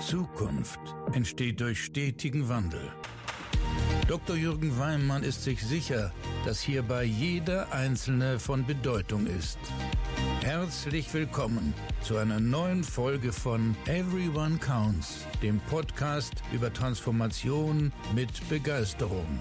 Zukunft entsteht durch stetigen Wandel. Dr. Jürgen Weimann ist sich sicher, dass hierbei jeder Einzelne von Bedeutung ist. Herzlich willkommen zu einer neuen Folge von Everyone Counts, dem Podcast über Transformation mit Begeisterung.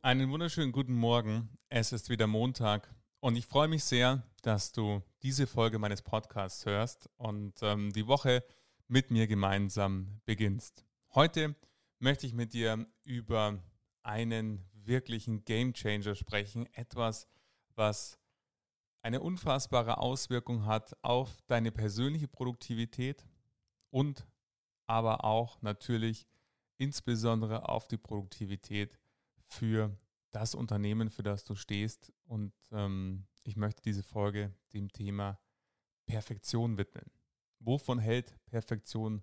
Einen wunderschönen guten Morgen. Es ist wieder Montag und ich freue mich sehr, dass du diese Folge meines Podcasts hörst und ähm, die Woche mit mir gemeinsam beginnst. Heute möchte ich mit dir über einen wirklichen Game Changer sprechen, etwas, was eine unfassbare Auswirkung hat auf deine persönliche Produktivität und aber auch natürlich insbesondere auf die Produktivität für das Unternehmen, für das du stehst. Und ähm, ich möchte diese Folge dem Thema Perfektion widmen. Wovon hält Perfektion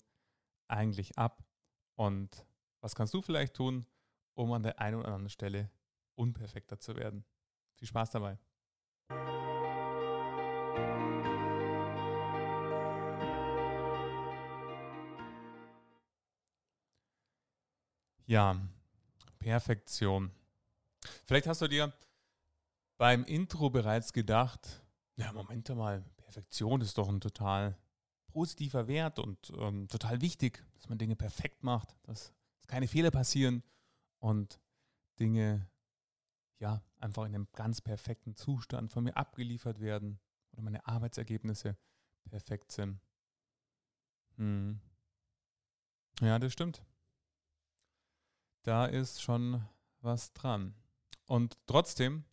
eigentlich ab? Und was kannst du vielleicht tun, um an der einen oder anderen Stelle unperfekter zu werden? Viel Spaß dabei. Ja, Perfektion. Vielleicht hast du dir beim Intro bereits gedacht, ja, Moment mal, Perfektion ist doch ein total positiver Wert und ähm, total wichtig, dass man Dinge perfekt macht, dass, dass keine Fehler passieren und Dinge ja einfach in einem ganz perfekten Zustand von mir abgeliefert werden oder meine Arbeitsergebnisse perfekt sind. Hm. Ja, das stimmt da ist schon was dran. Und trotzdem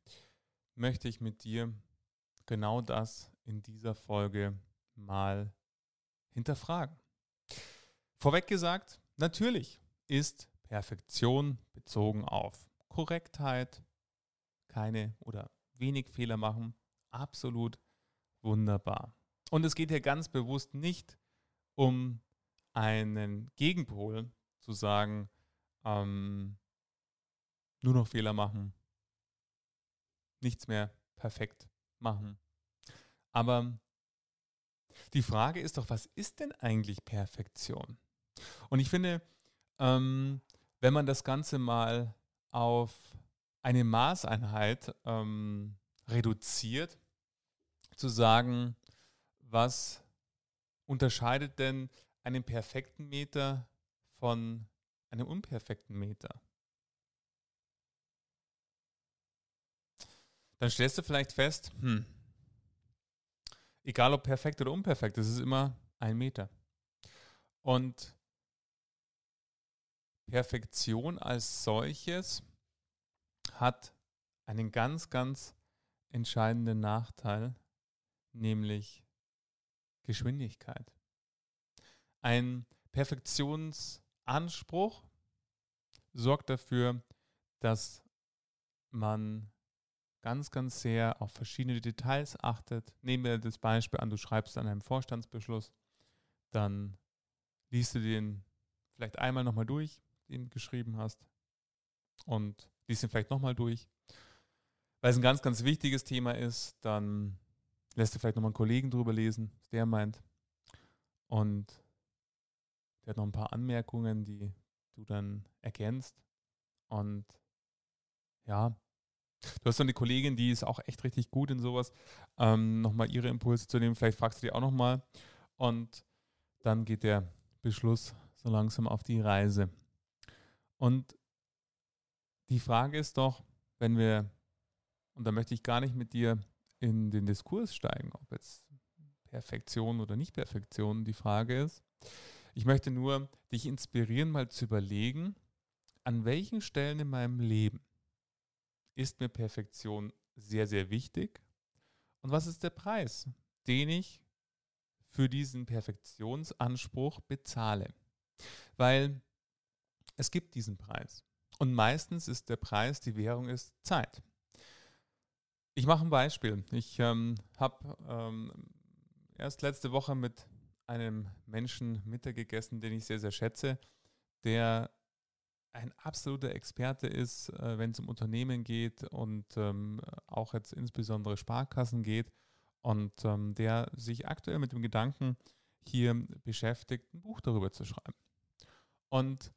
möchte ich mit dir genau das in dieser Folge mal hinterfragen. Vorweg gesagt, natürlich ist Perfektion bezogen auf Korrektheit, keine oder wenig Fehler machen, absolut wunderbar. Und es geht hier ganz bewusst nicht um einen Gegenpol zu sagen, ähm, nur noch Fehler machen, nichts mehr perfekt machen. Aber die Frage ist doch, was ist denn eigentlich Perfektion? Und ich finde, ähm, wenn man das Ganze mal auf eine Maßeinheit ähm, reduziert, zu sagen, was unterscheidet denn einen perfekten Meter von einem unperfekten Meter. Dann stellst du vielleicht fest, hm, egal ob perfekt oder unperfekt, es ist immer ein Meter. Und Perfektion als solches hat einen ganz, ganz entscheidenden Nachteil, nämlich Geschwindigkeit. Ein Perfektions- Anspruch sorgt dafür, dass man ganz, ganz sehr auf verschiedene Details achtet. Nehmen wir das Beispiel an, du schreibst an einem Vorstandsbeschluss, dann liest du den vielleicht einmal nochmal durch, den du geschrieben hast, und liest ihn vielleicht nochmal durch. Weil es ein ganz, ganz wichtiges Thema ist, dann lässt du vielleicht nochmal einen Kollegen drüber lesen, was der meint. Und der hat noch ein paar Anmerkungen, die du dann erkennst. Und ja, du hast so eine Kollegin, die ist auch echt richtig gut in sowas, ähm, nochmal ihre Impulse zu nehmen. Vielleicht fragst du die auch nochmal. Und dann geht der Beschluss so langsam auf die Reise. Und die Frage ist doch, wenn wir, und da möchte ich gar nicht mit dir in den Diskurs steigen, ob jetzt Perfektion oder Nicht-Perfektion die Frage ist, ich möchte nur dich inspirieren, mal zu überlegen, an welchen Stellen in meinem Leben ist mir Perfektion sehr, sehr wichtig und was ist der Preis, den ich für diesen Perfektionsanspruch bezahle. Weil es gibt diesen Preis. Und meistens ist der Preis, die Währung ist Zeit. Ich mache ein Beispiel. Ich ähm, habe ähm, erst letzte Woche mit einem Menschen Mittag gegessen, den ich sehr, sehr schätze, der ein absoluter Experte ist, äh, wenn es um Unternehmen geht und ähm, auch jetzt insbesondere Sparkassen geht und ähm, der sich aktuell mit dem Gedanken hier beschäftigt, ein Buch darüber zu schreiben. Und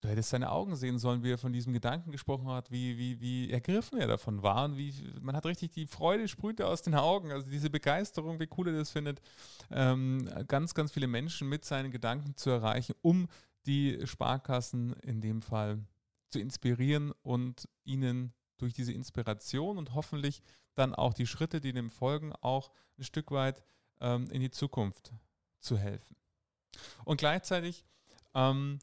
Du hättest seine Augen sehen sollen, wie er von diesem Gedanken gesprochen hat, wie, wie, wie ergriffen er davon war. Und wie, man hat richtig die Freude sprühte aus den Augen. Also diese Begeisterung, wie cool er das findet, ähm, ganz, ganz viele Menschen mit seinen Gedanken zu erreichen, um die Sparkassen in dem Fall zu inspirieren und ihnen durch diese Inspiration und hoffentlich dann auch die Schritte, die dem folgen, auch ein Stück weit ähm, in die Zukunft zu helfen. Und gleichzeitig ähm,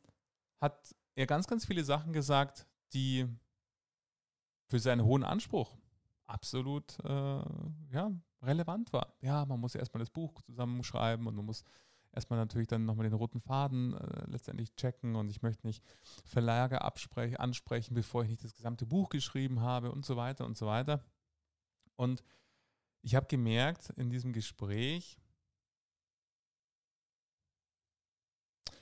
hat er ganz, ganz viele Sachen gesagt, die für seinen hohen Anspruch absolut äh, ja, relevant war. Ja, man muss erstmal das Buch zusammenschreiben und man muss erstmal natürlich dann nochmal den roten Faden äh, letztendlich checken und ich möchte nicht Verlage ansprechen, bevor ich nicht das gesamte Buch geschrieben habe und so weiter und so weiter. Und ich habe gemerkt in diesem Gespräch,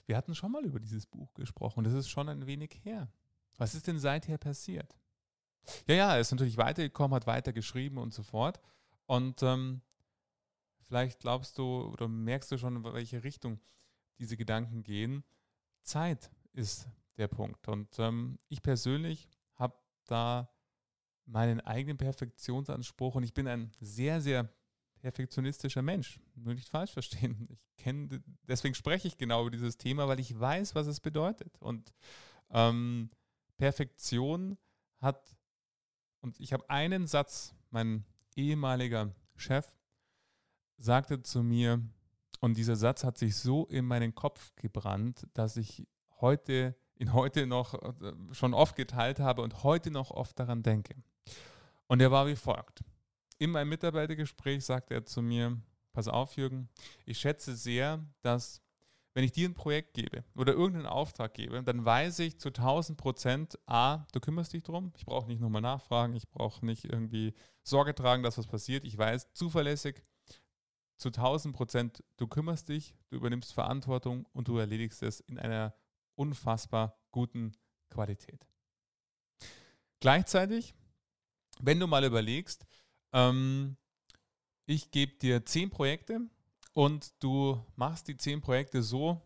Wir hatten schon mal über dieses Buch gesprochen. Das ist schon ein wenig her. Was ist denn seither passiert? Ja, ja, er ist natürlich weitergekommen, hat weiter geschrieben und so fort. Und ähm, vielleicht glaubst du oder merkst du schon, in welche Richtung diese Gedanken gehen. Zeit ist der Punkt. Und ähm, ich persönlich habe da meinen eigenen Perfektionsanspruch und ich bin ein sehr, sehr perfektionistischer Mensch. Nur nicht falsch verstehen. Ich kenne, deswegen spreche ich genau über dieses Thema, weil ich weiß, was es bedeutet. Und ähm, Perfektion hat, und ich habe einen Satz, mein ehemaliger Chef sagte zu mir, und dieser Satz hat sich so in meinen Kopf gebrannt, dass ich heute, ihn heute noch äh, schon oft geteilt habe und heute noch oft daran denke. Und er war wie folgt in meinem Mitarbeitergespräch sagte er zu mir, pass auf Jürgen, ich schätze sehr, dass wenn ich dir ein Projekt gebe oder irgendeinen Auftrag gebe, dann weiß ich zu 1000 Prozent, a, du kümmerst dich drum, ich brauche nicht nochmal nachfragen, ich brauche nicht irgendwie Sorge tragen, dass was passiert, ich weiß zuverlässig, zu 1000 Prozent, du kümmerst dich, du übernimmst Verantwortung und du erledigst es in einer unfassbar guten Qualität. Gleichzeitig, wenn du mal überlegst, ähm, ich gebe dir zehn Projekte und du machst die zehn Projekte so,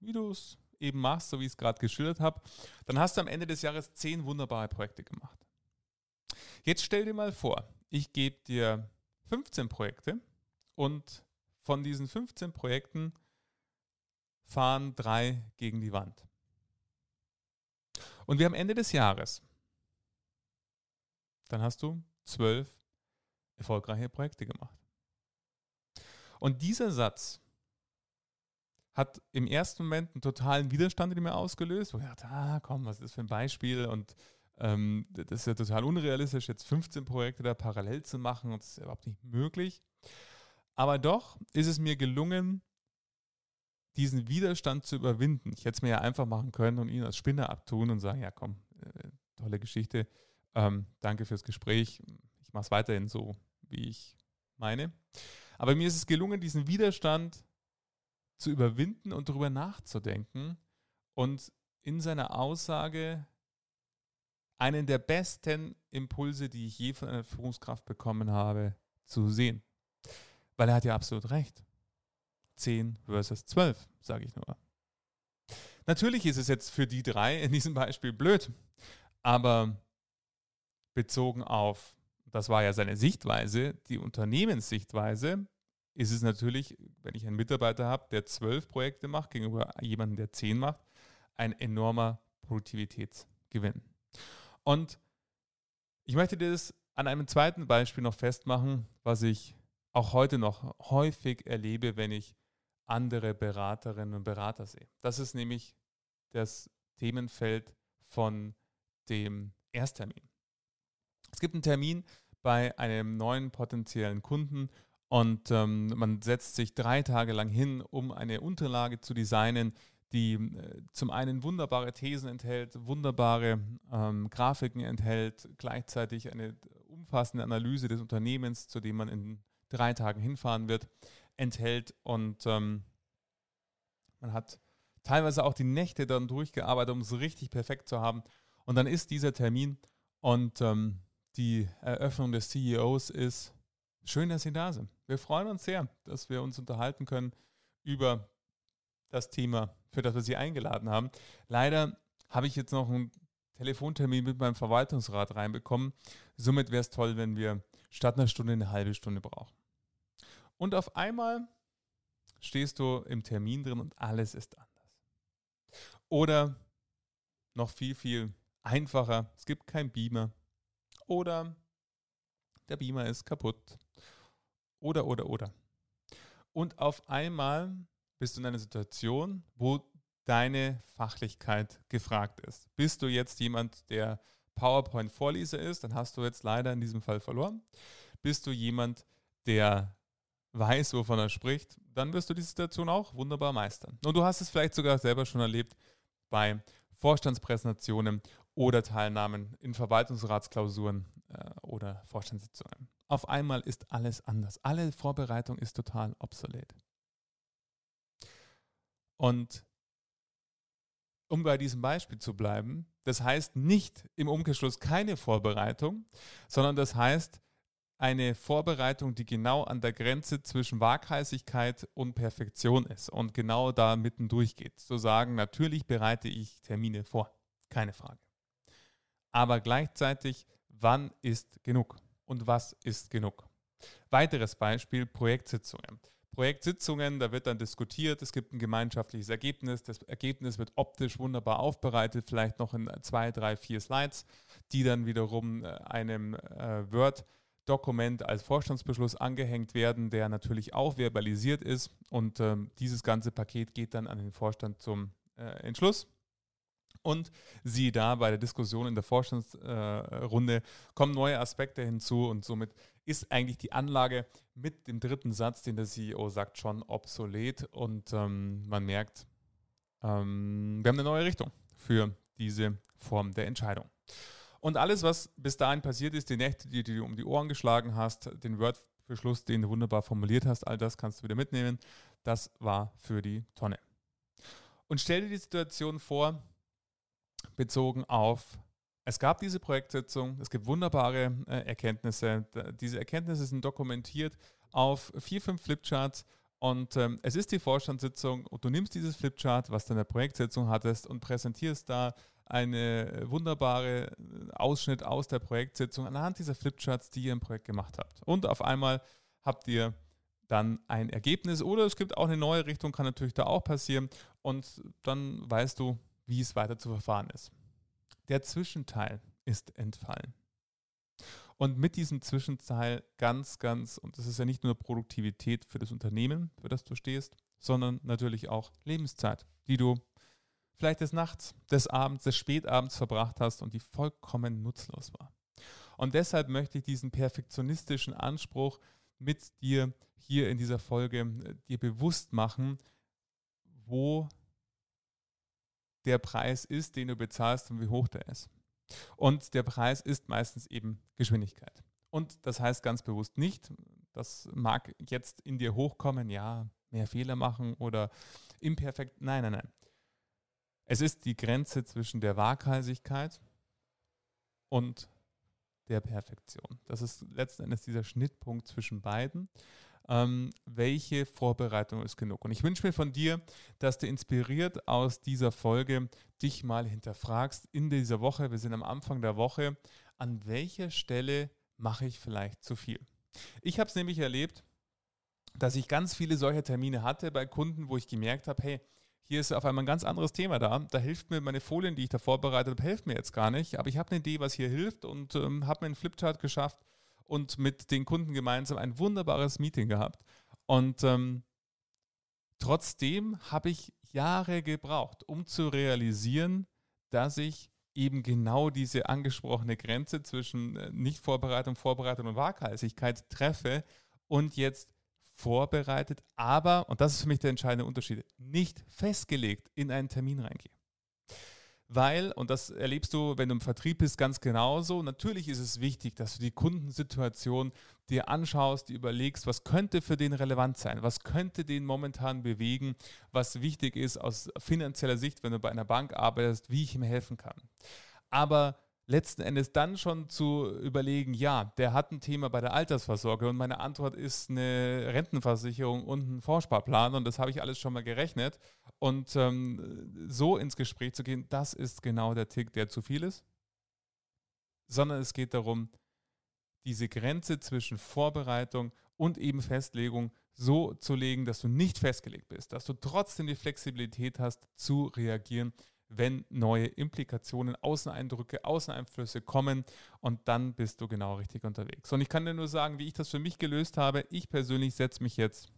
wie du es eben machst, so wie ich es gerade geschildert habe. Dann hast du am Ende des Jahres zehn wunderbare Projekte gemacht. Jetzt stell dir mal vor, ich gebe dir 15 Projekte und von diesen 15 Projekten fahren drei gegen die Wand. Und wir haben Ende des Jahres. Dann hast du zwölf erfolgreiche Projekte gemacht. Und dieser Satz hat im ersten Moment einen totalen Widerstand in mir ausgelöst, wo ich dachte, ah, komm, was ist das für ein Beispiel? Und ähm, das ist ja total unrealistisch, jetzt 15 Projekte da parallel zu machen und das ist überhaupt nicht möglich. Aber doch ist es mir gelungen, diesen Widerstand zu überwinden. Ich hätte es mir ja einfach machen können und ihn als Spinner abtun und sagen, ja komm, äh, tolle Geschichte, ähm, danke fürs Gespräch, ich mache es weiterhin so, wie ich meine. Aber mir ist es gelungen, diesen Widerstand zu überwinden und darüber nachzudenken und in seiner Aussage einen der besten Impulse, die ich je von einer Führungskraft bekommen habe, zu sehen. Weil er hat ja absolut recht. 10 versus 12, sage ich nur. Natürlich ist es jetzt für die drei in diesem Beispiel blöd, aber bezogen auf das war ja seine Sichtweise, die Unternehmenssichtweise, ist es natürlich, wenn ich einen Mitarbeiter habe, der zwölf Projekte macht, gegenüber jemandem, der zehn macht, ein enormer Produktivitätsgewinn. Und ich möchte dir das an einem zweiten Beispiel noch festmachen, was ich auch heute noch häufig erlebe, wenn ich andere Beraterinnen und Berater sehe. Das ist nämlich das Themenfeld von dem Ersttermin. Es gibt einen Termin bei einem neuen potenziellen Kunden und ähm, man setzt sich drei Tage lang hin, um eine Unterlage zu designen, die äh, zum einen wunderbare Thesen enthält, wunderbare ähm, Grafiken enthält, gleichzeitig eine umfassende Analyse des Unternehmens, zu dem man in drei Tagen hinfahren wird, enthält und ähm, man hat teilweise auch die Nächte dann durchgearbeitet, um es richtig perfekt zu haben. Und dann ist dieser Termin und ähm, die Eröffnung des CEOs ist schön, dass Sie da sind. Wir freuen uns sehr, dass wir uns unterhalten können über das Thema, für das wir Sie eingeladen haben. Leider habe ich jetzt noch einen Telefontermin mit meinem Verwaltungsrat reinbekommen. Somit wäre es toll, wenn wir statt einer Stunde eine halbe Stunde brauchen. Und auf einmal stehst du im Termin drin und alles ist anders. Oder noch viel, viel einfacher, es gibt kein Beamer. Oder der Beamer ist kaputt. Oder, oder, oder. Und auf einmal bist du in einer Situation, wo deine Fachlichkeit gefragt ist. Bist du jetzt jemand, der PowerPoint-Vorleser ist, dann hast du jetzt leider in diesem Fall verloren. Bist du jemand, der weiß, wovon er spricht, dann wirst du die Situation auch wunderbar meistern. Und du hast es vielleicht sogar selber schon erlebt bei Vorstandspräsentationen oder Teilnahmen in Verwaltungsratsklausuren äh, oder Vorstandssitzungen. Auf einmal ist alles anders. Alle Vorbereitung ist total obsolet. Und um bei diesem Beispiel zu bleiben, das heißt nicht im Umkehrschluss keine Vorbereitung, sondern das heißt eine Vorbereitung, die genau an der Grenze zwischen Waghalsigkeit und Perfektion ist und genau da mitten durchgeht. Zu sagen, natürlich bereite ich Termine vor, keine Frage. Aber gleichzeitig, wann ist genug und was ist genug? Weiteres Beispiel, Projektsitzungen. Projektsitzungen, da wird dann diskutiert, es gibt ein gemeinschaftliches Ergebnis, das Ergebnis wird optisch wunderbar aufbereitet, vielleicht noch in zwei, drei, vier Slides, die dann wiederum äh, einem äh, Word-Dokument als Vorstandsbeschluss angehängt werden, der natürlich auch verbalisiert ist und ähm, dieses ganze Paket geht dann an den Vorstand zum äh, Entschluss. Und siehe da, bei der Diskussion in der Vorstandsrunde äh, kommen neue Aspekte hinzu und somit ist eigentlich die Anlage mit dem dritten Satz, den der CEO sagt, schon obsolet und ähm, man merkt, ähm, wir haben eine neue Richtung für diese Form der Entscheidung. Und alles, was bis dahin passiert ist, die Nächte, die du um die Ohren geschlagen hast, den Word-Beschluss, den du wunderbar formuliert hast, all das kannst du wieder mitnehmen. Das war für die Tonne. Und stell dir die Situation vor, bezogen auf es gab diese Projektsitzung, es gibt wunderbare äh, Erkenntnisse. Diese Erkenntnisse sind dokumentiert auf vier, fünf Flipcharts und ähm, es ist die Vorstandssitzung und du nimmst dieses Flipchart, was du in der Projektsitzung hattest und präsentierst da eine wunderbare äh, Ausschnitt aus der Projektsitzung anhand dieser Flipcharts, die ihr im Projekt gemacht habt. Und auf einmal habt ihr dann ein Ergebnis oder es gibt auch eine neue Richtung, kann natürlich da auch passieren und dann weißt du, wie es weiter zu verfahren ist. Der Zwischenteil ist entfallen. Und mit diesem Zwischenteil ganz, ganz, und das ist ja nicht nur Produktivität für das Unternehmen, für das du stehst, sondern natürlich auch Lebenszeit, die du vielleicht des Nachts, des Abends, des Spätabends verbracht hast und die vollkommen nutzlos war. Und deshalb möchte ich diesen perfektionistischen Anspruch mit dir hier in dieser Folge äh, dir bewusst machen, wo der Preis ist, den du bezahlst und wie hoch der ist. Und der Preis ist meistens eben Geschwindigkeit. Und das heißt ganz bewusst nicht, das mag jetzt in dir hochkommen, ja, mehr Fehler machen oder imperfekt. Nein, nein, nein. Es ist die Grenze zwischen der Waghalsigkeit und der Perfektion. Das ist letzten Endes dieser Schnittpunkt zwischen beiden ähm, welche Vorbereitung ist genug. Und ich wünsche mir von dir, dass du inspiriert aus dieser Folge dich mal hinterfragst in dieser Woche, wir sind am Anfang der Woche, an welcher Stelle mache ich vielleicht zu viel. Ich habe es nämlich erlebt, dass ich ganz viele solcher Termine hatte bei Kunden, wo ich gemerkt habe, hey, hier ist auf einmal ein ganz anderes Thema da. Da hilft mir meine Folien, die ich da vorbereitet habe, hilft mir jetzt gar nicht. Aber ich habe eine Idee, was hier hilft und ähm, habe mir einen Flipchart geschafft und mit den Kunden gemeinsam ein wunderbares Meeting gehabt. Und ähm, trotzdem habe ich Jahre gebraucht, um zu realisieren, dass ich eben genau diese angesprochene Grenze zwischen äh, Nichtvorbereitung, Vorbereitung und Waghalsigkeit treffe und jetzt vorbereitet, aber, und das ist für mich der entscheidende Unterschied, nicht festgelegt in einen Termin reingehe weil, und das erlebst du, wenn du im Vertrieb bist, ganz genauso, natürlich ist es wichtig, dass du die Kundensituation dir anschaust, dir überlegst, was könnte für den relevant sein, was könnte den momentan bewegen, was wichtig ist aus finanzieller Sicht, wenn du bei einer Bank arbeitest, wie ich ihm helfen kann. Aber letzten Endes dann schon zu überlegen, ja, der hat ein Thema bei der Altersvorsorge und meine Antwort ist eine Rentenversicherung und ein Vorsparplan und das habe ich alles schon mal gerechnet. Und ähm, so ins Gespräch zu gehen, das ist genau der Tick, der zu viel ist. Sondern es geht darum, diese Grenze zwischen Vorbereitung und eben Festlegung so zu legen, dass du nicht festgelegt bist, dass du trotzdem die Flexibilität hast zu reagieren wenn neue Implikationen, Außeneindrücke, Außeneinflüsse kommen und dann bist du genau richtig unterwegs. Und ich kann dir nur sagen, wie ich das für mich gelöst habe. Ich persönlich setze mich jetzt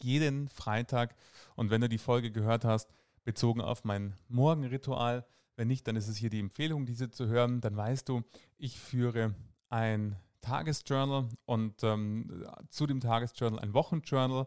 jeden Freitag und wenn du die Folge gehört hast, bezogen auf mein Morgenritual, wenn nicht, dann ist es hier die Empfehlung, diese zu hören, dann weißt du, ich führe ein Tagesjournal und ähm, zu dem Tagesjournal ein Wochenjournal,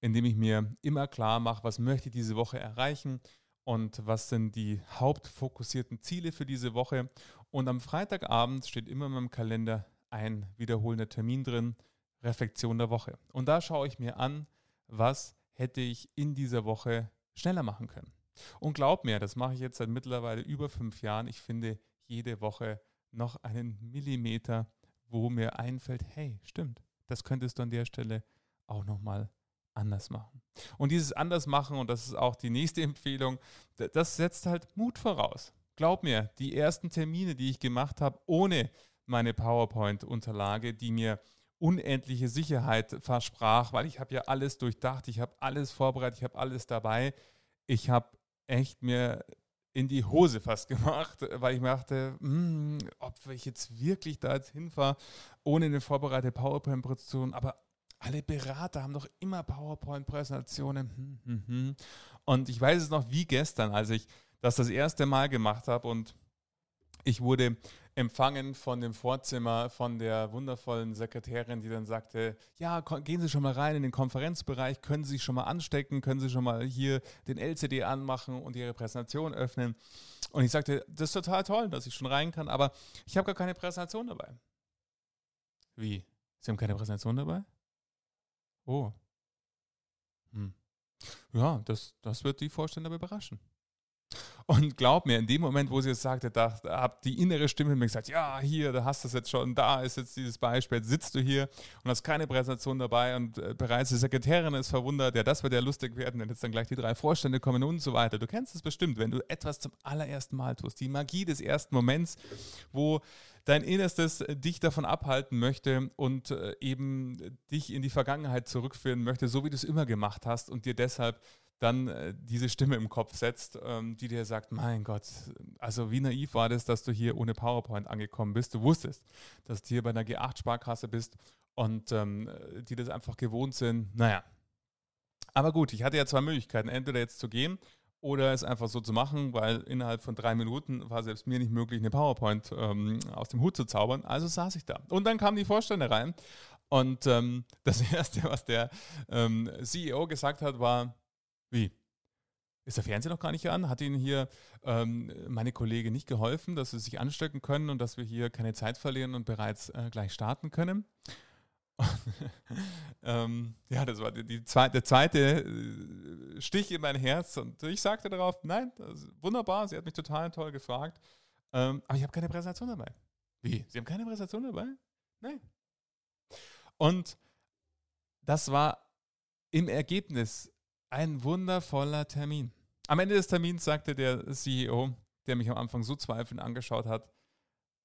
in dem ich mir immer klar mache, was möchte ich diese Woche erreichen, und was sind die hauptfokussierten Ziele für diese Woche. Und am Freitagabend steht immer in meinem Kalender ein wiederholender Termin drin, Reflexion der Woche. Und da schaue ich mir an, was hätte ich in dieser Woche schneller machen können. Und glaub mir, das mache ich jetzt seit mittlerweile über fünf Jahren. Ich finde jede Woche noch einen Millimeter, wo mir einfällt, hey, stimmt, das könntest du an der Stelle auch nochmal anders machen. Und dieses anders machen, und das ist auch die nächste Empfehlung, das setzt halt Mut voraus. Glaub mir, die ersten Termine, die ich gemacht habe, ohne meine PowerPoint-Unterlage, die mir unendliche Sicherheit versprach, weil ich habe ja alles durchdacht, ich habe alles vorbereitet, ich habe alles dabei. Ich habe echt mir in die Hose fast gemacht, weil ich mir dachte, hm, ob ich jetzt wirklich da jetzt hinfahre, ohne eine vorbereitete PowerPoint-Präsentation, aber alle Berater haben doch immer PowerPoint-Präsentationen. Hm, hm, hm. Und ich weiß es noch wie gestern, als ich das das erste Mal gemacht habe und ich wurde empfangen von dem Vorzimmer von der wundervollen Sekretärin, die dann sagte, ja, gehen Sie schon mal rein in den Konferenzbereich, können Sie sich schon mal anstecken, können Sie schon mal hier den LCD anmachen und Ihre Präsentation öffnen. Und ich sagte, das ist total toll, dass ich schon rein kann, aber ich habe gar keine Präsentation dabei. Wie? Sie haben keine Präsentation dabei? Oh. Hm. Ja, das, das wird die Vorstände überraschen. Und glaub mir, in dem Moment, wo sie es sagte, da, da hat die innere Stimme mir gesagt, ja, hier, da hast du es jetzt schon, da ist jetzt dieses Beispiel, jetzt sitzt du hier und hast keine Präsentation dabei und äh, bereits die Sekretärin ist verwundert, ja, das wird ja lustig werden, wenn jetzt dann gleich die drei Vorstände kommen und so weiter. Du kennst es bestimmt, wenn du etwas zum allerersten Mal tust, die Magie des ersten Moments, wo dein Innerstes äh, dich davon abhalten möchte und äh, eben dich in die Vergangenheit zurückführen möchte, so wie du es immer gemacht hast und dir deshalb dann äh, diese Stimme im Kopf setzt, ähm, die dir sagt, mein Gott, also wie naiv war das, dass du hier ohne PowerPoint angekommen bist. Du wusstest, dass du hier bei einer G8-Sparkasse bist und ähm, die das einfach gewohnt sind. Naja. Aber gut, ich hatte ja zwei Möglichkeiten, entweder jetzt zu gehen oder es einfach so zu machen, weil innerhalb von drei Minuten war selbst mir nicht möglich, eine PowerPoint ähm, aus dem Hut zu zaubern. Also saß ich da. Und dann kamen die Vorstände rein und ähm, das Erste, was der ähm, CEO gesagt hat, war, wie? Ist der Fernseher noch gar nicht an? Hat Ihnen hier ähm, meine Kollege nicht geholfen, dass Sie sich anstecken können und dass wir hier keine Zeit verlieren und bereits äh, gleich starten können? ähm, ja, das war die, die zweite, der zweite äh, Stich in mein Herz und ich sagte darauf, nein, wunderbar, sie hat mich total toll gefragt, ähm, aber ich habe keine Präsentation dabei. Wie? Sie haben keine Präsentation dabei? Nein. Und das war im Ergebnis ein wundervoller Termin. Am Ende des Termins sagte der CEO, der mich am Anfang so zweifelnd angeschaut hat,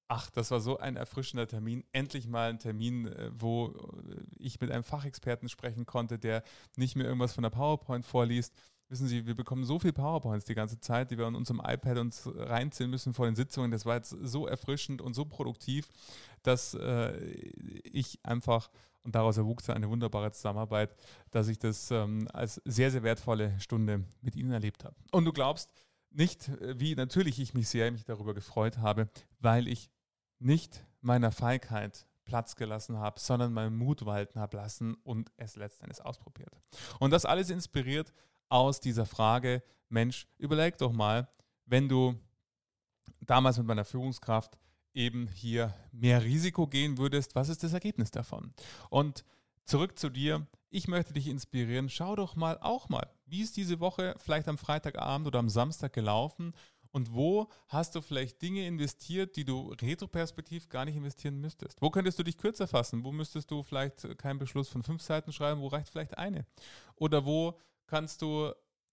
ach, das war so ein erfrischender Termin. Endlich mal ein Termin, äh, wo äh, ich mit einem Fachexperten sprechen konnte, der nicht mehr irgendwas von der PowerPoint vorliest. Wissen Sie, wir bekommen so viel PowerPoints die ganze Zeit, die wir an unserem iPad uns reinziehen müssen vor den Sitzungen. Das war jetzt so erfrischend und so produktiv, dass äh, ich einfach und daraus erwuchs eine wunderbare Zusammenarbeit, dass ich das ähm, als sehr, sehr wertvolle Stunde mit Ihnen erlebt habe. Und du glaubst nicht, äh, wie natürlich ich mich sehr mich darüber gefreut habe, weil ich nicht meiner Feigheit Platz gelassen habe, sondern meinen Mut walten habe lassen und es letztendlich ausprobiert. Und das alles inspiriert aus dieser Frage, Mensch, überleg doch mal, wenn du damals mit meiner Führungskraft eben hier mehr Risiko gehen würdest, was ist das Ergebnis davon? Und zurück zu dir. Ich möchte dich inspirieren. Schau doch mal auch mal, wie ist diese Woche vielleicht am Freitagabend oder am Samstag gelaufen Und wo hast du vielleicht Dinge investiert, die du retroperspektiv gar nicht investieren müsstest? Wo könntest du dich kürzer fassen? Wo müsstest du vielleicht keinen Beschluss von fünf Seiten schreiben? Wo reicht vielleicht eine? Oder wo kannst du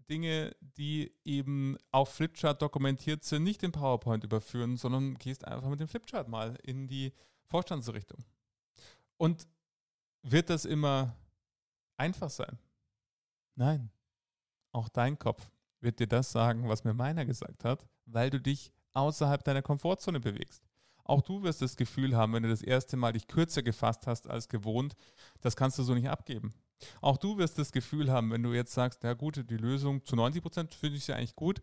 Dinge, die eben auf Flipchart dokumentiert sind, nicht in PowerPoint überführen, sondern gehst einfach mit dem Flipchart mal in die Vorstandsrichtung. Und wird das immer einfach sein? Nein. Auch dein Kopf wird dir das sagen, was mir meiner gesagt hat, weil du dich außerhalb deiner Komfortzone bewegst. Auch du wirst das Gefühl haben, wenn du das erste Mal dich kürzer gefasst hast als gewohnt, das kannst du so nicht abgeben. Auch du wirst das Gefühl haben, wenn du jetzt sagst, ja gut, die Lösung zu 90 Prozent finde ich ja eigentlich gut.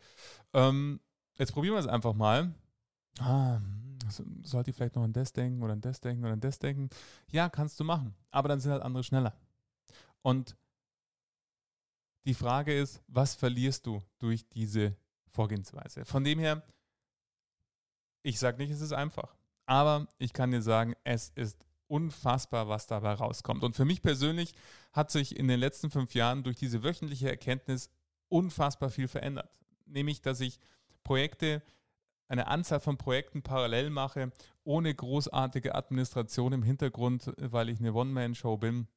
Ähm, jetzt probieren wir es einfach mal. Ah, sollte ich vielleicht noch an das denken oder an das denken oder an das denken? Ja, kannst du machen. Aber dann sind halt andere schneller. Und die Frage ist, was verlierst du durch diese Vorgehensweise? Von dem her, ich sage nicht, es ist einfach. Aber ich kann dir sagen, es ist unfassbar, was dabei rauskommt. Und für mich persönlich hat sich in den letzten fünf Jahren durch diese wöchentliche Erkenntnis unfassbar viel verändert. Nämlich, dass ich Projekte, eine Anzahl von Projekten parallel mache, ohne großartige Administration im Hintergrund, weil ich eine One-Man-Show bin,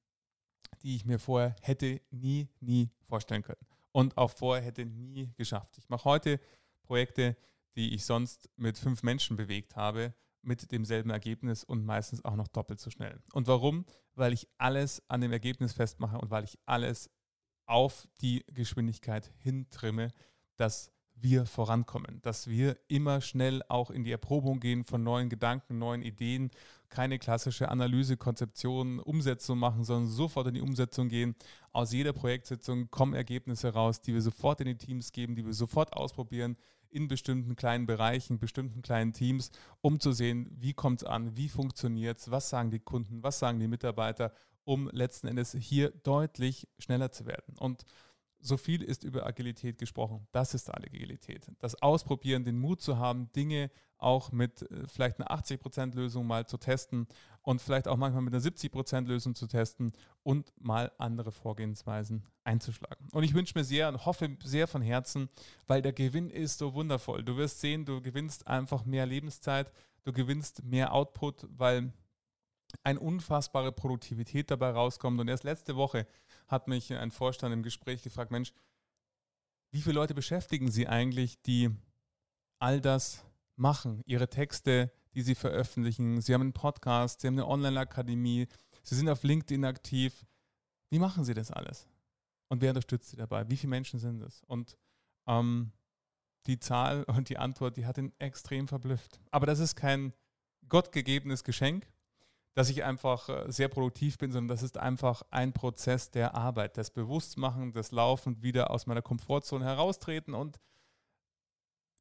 die ich mir vorher hätte nie, nie vorstellen können. Und auch vorher hätte nie geschafft. Ich mache heute Projekte, die ich sonst mit fünf Menschen bewegt habe mit demselben Ergebnis und meistens auch noch doppelt so schnell. Und warum? Weil ich alles an dem Ergebnis festmache und weil ich alles auf die Geschwindigkeit hintrimme, dass wir vorankommen, dass wir immer schnell auch in die Erprobung gehen von neuen Gedanken, neuen Ideen, keine klassische Analyse, Konzeption, Umsetzung machen, sondern sofort in die Umsetzung gehen. Aus jeder Projektsitzung kommen Ergebnisse raus, die wir sofort in die Teams geben, die wir sofort ausprobieren, in bestimmten kleinen Bereichen, bestimmten kleinen Teams, um zu sehen, wie kommt es an, wie funktioniert es, was sagen die Kunden, was sagen die Mitarbeiter, um letzten Endes hier deutlich schneller zu werden. Und so viel ist über Agilität gesprochen. Das ist Agilität. Das Ausprobieren, den Mut zu haben, Dinge auch mit äh, vielleicht einer 80% Lösung mal zu testen und vielleicht auch manchmal mit einer 70% Lösung zu testen und mal andere Vorgehensweisen einzuschlagen. Und ich wünsche mir sehr und hoffe sehr von Herzen, weil der Gewinn ist so wundervoll. Du wirst sehen, du gewinnst einfach mehr Lebenszeit, du gewinnst mehr Output, weil eine unfassbare Produktivität dabei rauskommt. Und erst letzte Woche hat mich ein Vorstand im Gespräch gefragt, Mensch, wie viele Leute beschäftigen Sie eigentlich, die all das machen, ihre Texte, die sie veröffentlichen, Sie haben einen Podcast, Sie haben eine Online-Akademie, Sie sind auf LinkedIn aktiv. Wie machen Sie das alles? Und wer unterstützt Sie dabei? Wie viele Menschen sind es? Und ähm, die Zahl und die Antwort, die hat ihn extrem verblüfft. Aber das ist kein gottgegebenes Geschenk, dass ich einfach äh, sehr produktiv bin, sondern das ist einfach ein Prozess der Arbeit, das Bewusstmachen, das Laufen, wieder aus meiner Komfortzone heraustreten und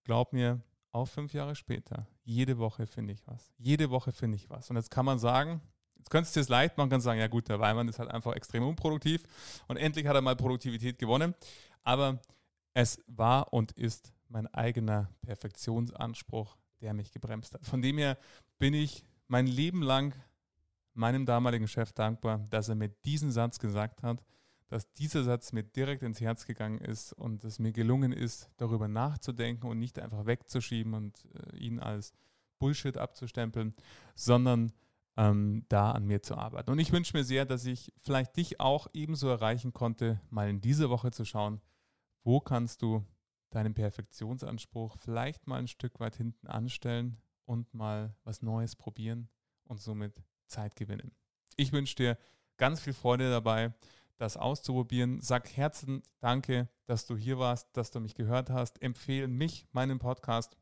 glaub mir, auch fünf Jahre später, jede Woche finde ich was. Jede Woche finde ich was. Und jetzt kann man sagen, jetzt könntest du es leicht machen, kann sagen, ja gut, der Weimann ist halt einfach extrem unproduktiv und endlich hat er mal Produktivität gewonnen. Aber es war und ist mein eigener Perfektionsanspruch, der mich gebremst hat. Von dem her bin ich mein Leben lang meinem damaligen Chef dankbar, dass er mir diesen Satz gesagt hat, dass dieser Satz mir direkt ins Herz gegangen ist und es mir gelungen ist, darüber nachzudenken und nicht einfach wegzuschieben und äh, ihn als Bullshit abzustempeln, sondern ähm, da an mir zu arbeiten. Und ich wünsche mir sehr, dass ich vielleicht dich auch ebenso erreichen konnte, mal in dieser Woche zu schauen, wo kannst du deinen Perfektionsanspruch vielleicht mal ein Stück weit hinten anstellen und mal was Neues probieren und somit Zeit gewinnen. Ich wünsche dir ganz viel Freude dabei, das auszuprobieren. Sag Herzen Danke, dass du hier warst, dass du mich gehört hast. Empfehle mich, meinen Podcast,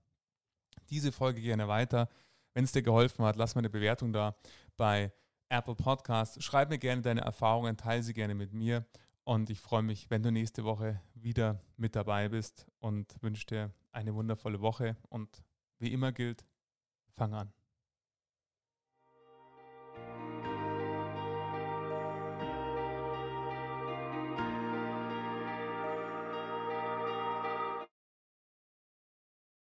diese Folge gerne weiter. Wenn es dir geholfen hat, lass mir eine Bewertung da bei Apple Podcast. Schreib mir gerne deine Erfahrungen, teile sie gerne mit mir. Und ich freue mich, wenn du nächste Woche wieder mit dabei bist und wünsche dir eine wundervolle Woche. Und wie immer gilt, fang an.